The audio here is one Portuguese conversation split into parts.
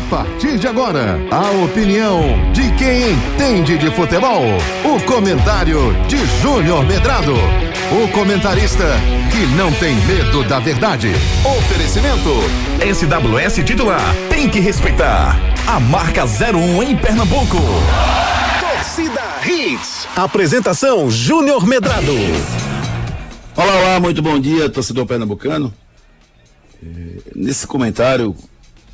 A partir de agora, a opinião de quem entende de futebol. O comentário de Júnior Medrado. O comentarista que não tem medo da verdade. Oferecimento. SWS titular. Tem que respeitar. A marca 01 em Pernambuco. Torcida Hits. Apresentação Júnior Medrado. Olá, olá, muito bom dia, torcedor pernambucano. É, nesse comentário,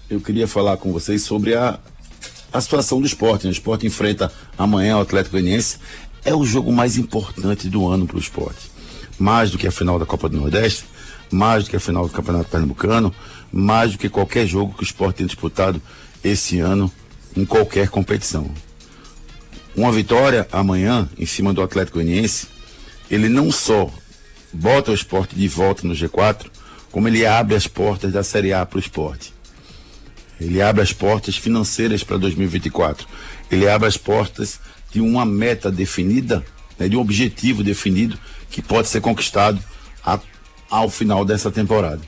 eu queria falar com vocês sobre a, a situação do esporte. Né? O esporte enfrenta amanhã o Atlético Goianiense. É o jogo mais importante do ano para o esporte. Mais do que a final da Copa do Nordeste, mais do que a final do Campeonato Pernambucano, mais do que qualquer jogo que o esporte tem disputado esse ano em qualquer competição. Uma vitória amanhã em cima do Atlético Goianiense, ele não só bota o esporte de volta no G4, como ele abre as portas da Série A para o esporte. Ele abre as portas financeiras para 2024. Ele abre as portas de uma meta definida, né, de um objetivo definido que pode ser conquistado a, ao final dessa temporada.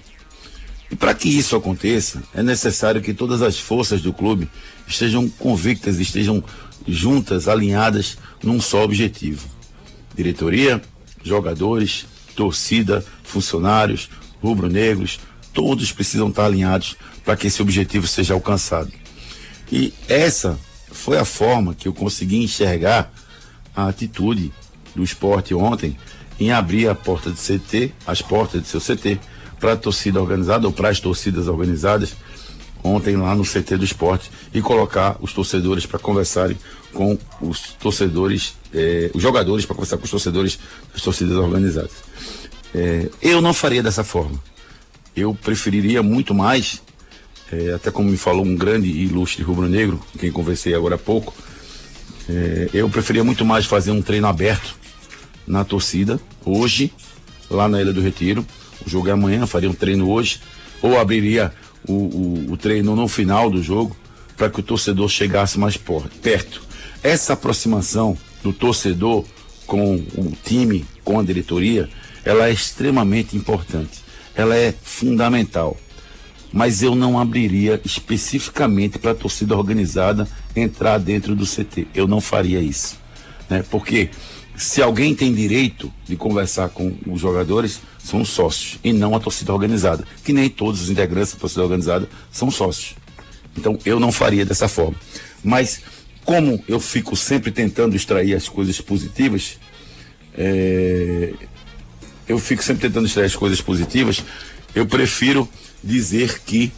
E para que isso aconteça, é necessário que todas as forças do clube estejam convictas, estejam juntas, alinhadas num só objetivo. Diretoria, jogadores, torcida, funcionários, rubro-negros, todos precisam estar alinhados para que esse objetivo seja alcançado. E essa foi a forma que eu consegui enxergar a atitude do esporte ontem em abrir a porta do CT, as portas do seu CT, para a torcida organizada ou para as torcidas organizadas ontem lá no CT do esporte e colocar os torcedores para conversarem com os torcedores, eh, os jogadores para conversar com os torcedores das torcidas organizadas. Eh, eu não faria dessa forma. Eu preferiria muito mais, eh, até como me falou um grande e ilustre rubro-negro, com quem conversei agora há pouco, eu preferia muito mais fazer um treino aberto na torcida, hoje, lá na Ilha do Retiro. O jogo é amanhã, faria um treino hoje, ou abriria o, o, o treino no final do jogo, para que o torcedor chegasse mais por, perto. Essa aproximação do torcedor com o time, com a diretoria, ela é extremamente importante. Ela é fundamental. Mas eu não abriria especificamente para a torcida organizada entrar dentro do CT. Eu não faria isso. Né? Porque se alguém tem direito de conversar com os jogadores, são os sócios e não a torcida organizada, que nem todos os integrantes da torcida organizada são sócios. Então eu não faria dessa forma. Mas como eu fico sempre tentando extrair as coisas positivas, é... eu fico sempre tentando extrair as coisas positivas, eu prefiro dizer que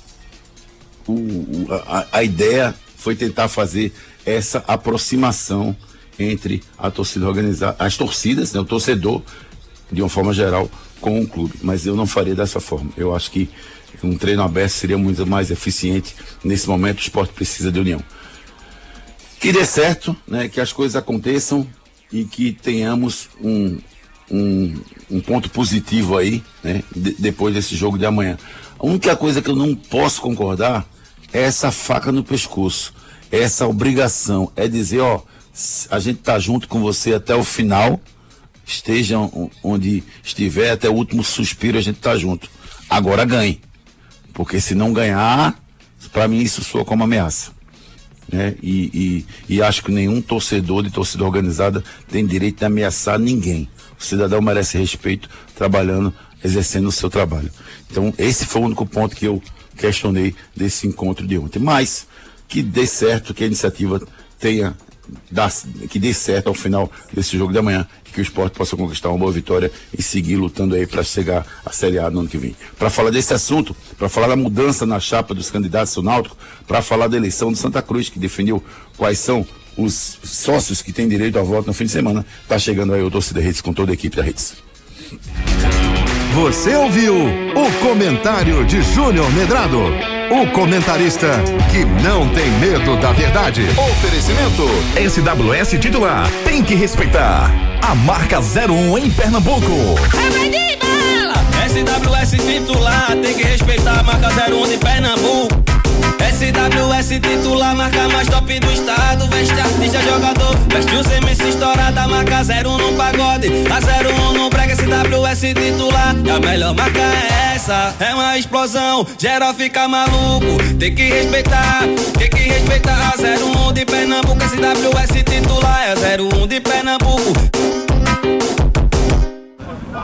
o, a, a ideia foi tentar fazer essa aproximação entre a torcida organizada, as torcidas, né, o torcedor, de uma forma geral, com o clube. Mas eu não faria dessa forma. Eu acho que um treino aberto seria muito mais eficiente. Nesse momento, o esporte precisa de união. Que dê certo, né, que as coisas aconteçam e que tenhamos um, um, um ponto positivo aí, né, de, depois desse jogo de amanhã. A única coisa que eu não posso concordar é essa faca no pescoço, essa obrigação, é dizer, ó, a gente tá junto com você até o final, esteja onde estiver, até o último suspiro a gente tá junto. Agora ganhe. Porque se não ganhar, para mim isso soa como ameaça. Né? E, e, e, acho que nenhum torcedor de torcida organizada tem direito de ameaçar ninguém. O cidadão merece respeito trabalhando, exercendo o seu trabalho. Então, esse foi o único ponto que eu questionei desse encontro de ontem. Mas que dê certo, que a iniciativa tenha que dê certo ao final desse jogo de amanhã e que o esporte possa conquistar uma boa vitória e seguir lutando aí para chegar à Série A no ano que vem. Para falar desse assunto, para falar da mudança na chapa dos candidatos do Náutico, para falar da eleição do Santa Cruz, que definiu quais são os sócios que têm direito a voto no fim de semana, está chegando aí o Torcida Redes com toda a equipe da Redes. Você ouviu o comentário de Júnior Medrado. O comentarista que não tem medo da verdade. Oferecimento. SWS titular. Tem que respeitar. A marca 01 em Pernambuco. SWS titular. Tem que respeitar a marca 01 em Pernambuco. SWS titular, marca mais top do estado. Veste artista, jogador, veste os MC estourada, marca 01 no pagode. A 01 no brega, SWS titular. E a melhor marca é essa, é uma explosão. Geral fica maluco, tem que respeitar, tem que respeitar. A 01 de Pernambuco, SWS titular. É 01 de Pernambuco.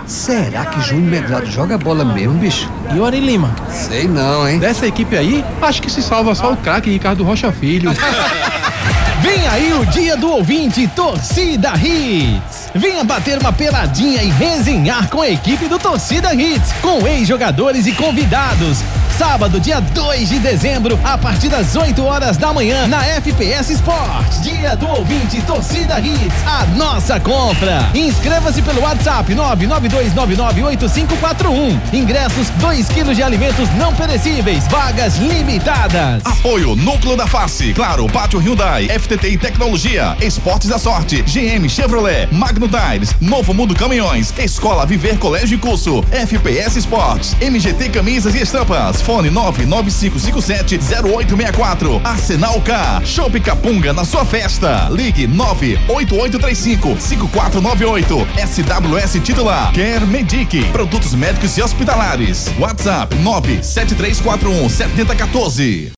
Será que Júnior Medrado joga bola mesmo, bicho? E o Ari Lima? Sei não, hein? Dessa equipe aí, acho que se salva só o craque Ricardo Rocha Filho. Vem aí o dia do ouvinte Torcida Hits. Venha bater uma peladinha e resenhar com a equipe do Torcida Hits, com ex-jogadores e convidados. Sábado, dia 2 de dezembro, a partir das 8 horas da manhã, na FPS Sport. Dia do ouvinte Torcida Hits, a nossa compra. Inscreva-se pelo WhatsApp 992998541. Ingressos 2 quilos de alimentos não perecíveis, vagas limitadas. Apoio Núcleo da Face, Claro, Pátio Hyundai, FTTI Tecnologia, Esportes da Sorte, GM Chevrolet, Magno Tires, Novo Mundo Caminhões, Escola Viver Colégio e Curso, FPS Esportes, MGT Camisas e Estampas. Fone 995570864. Arsenal K. Shopping Capunga na sua festa. Ligue 98835 5498. SWS titular. Quer Medic. Produtos médicos e hospitalares. WhatsApp 97341 7014.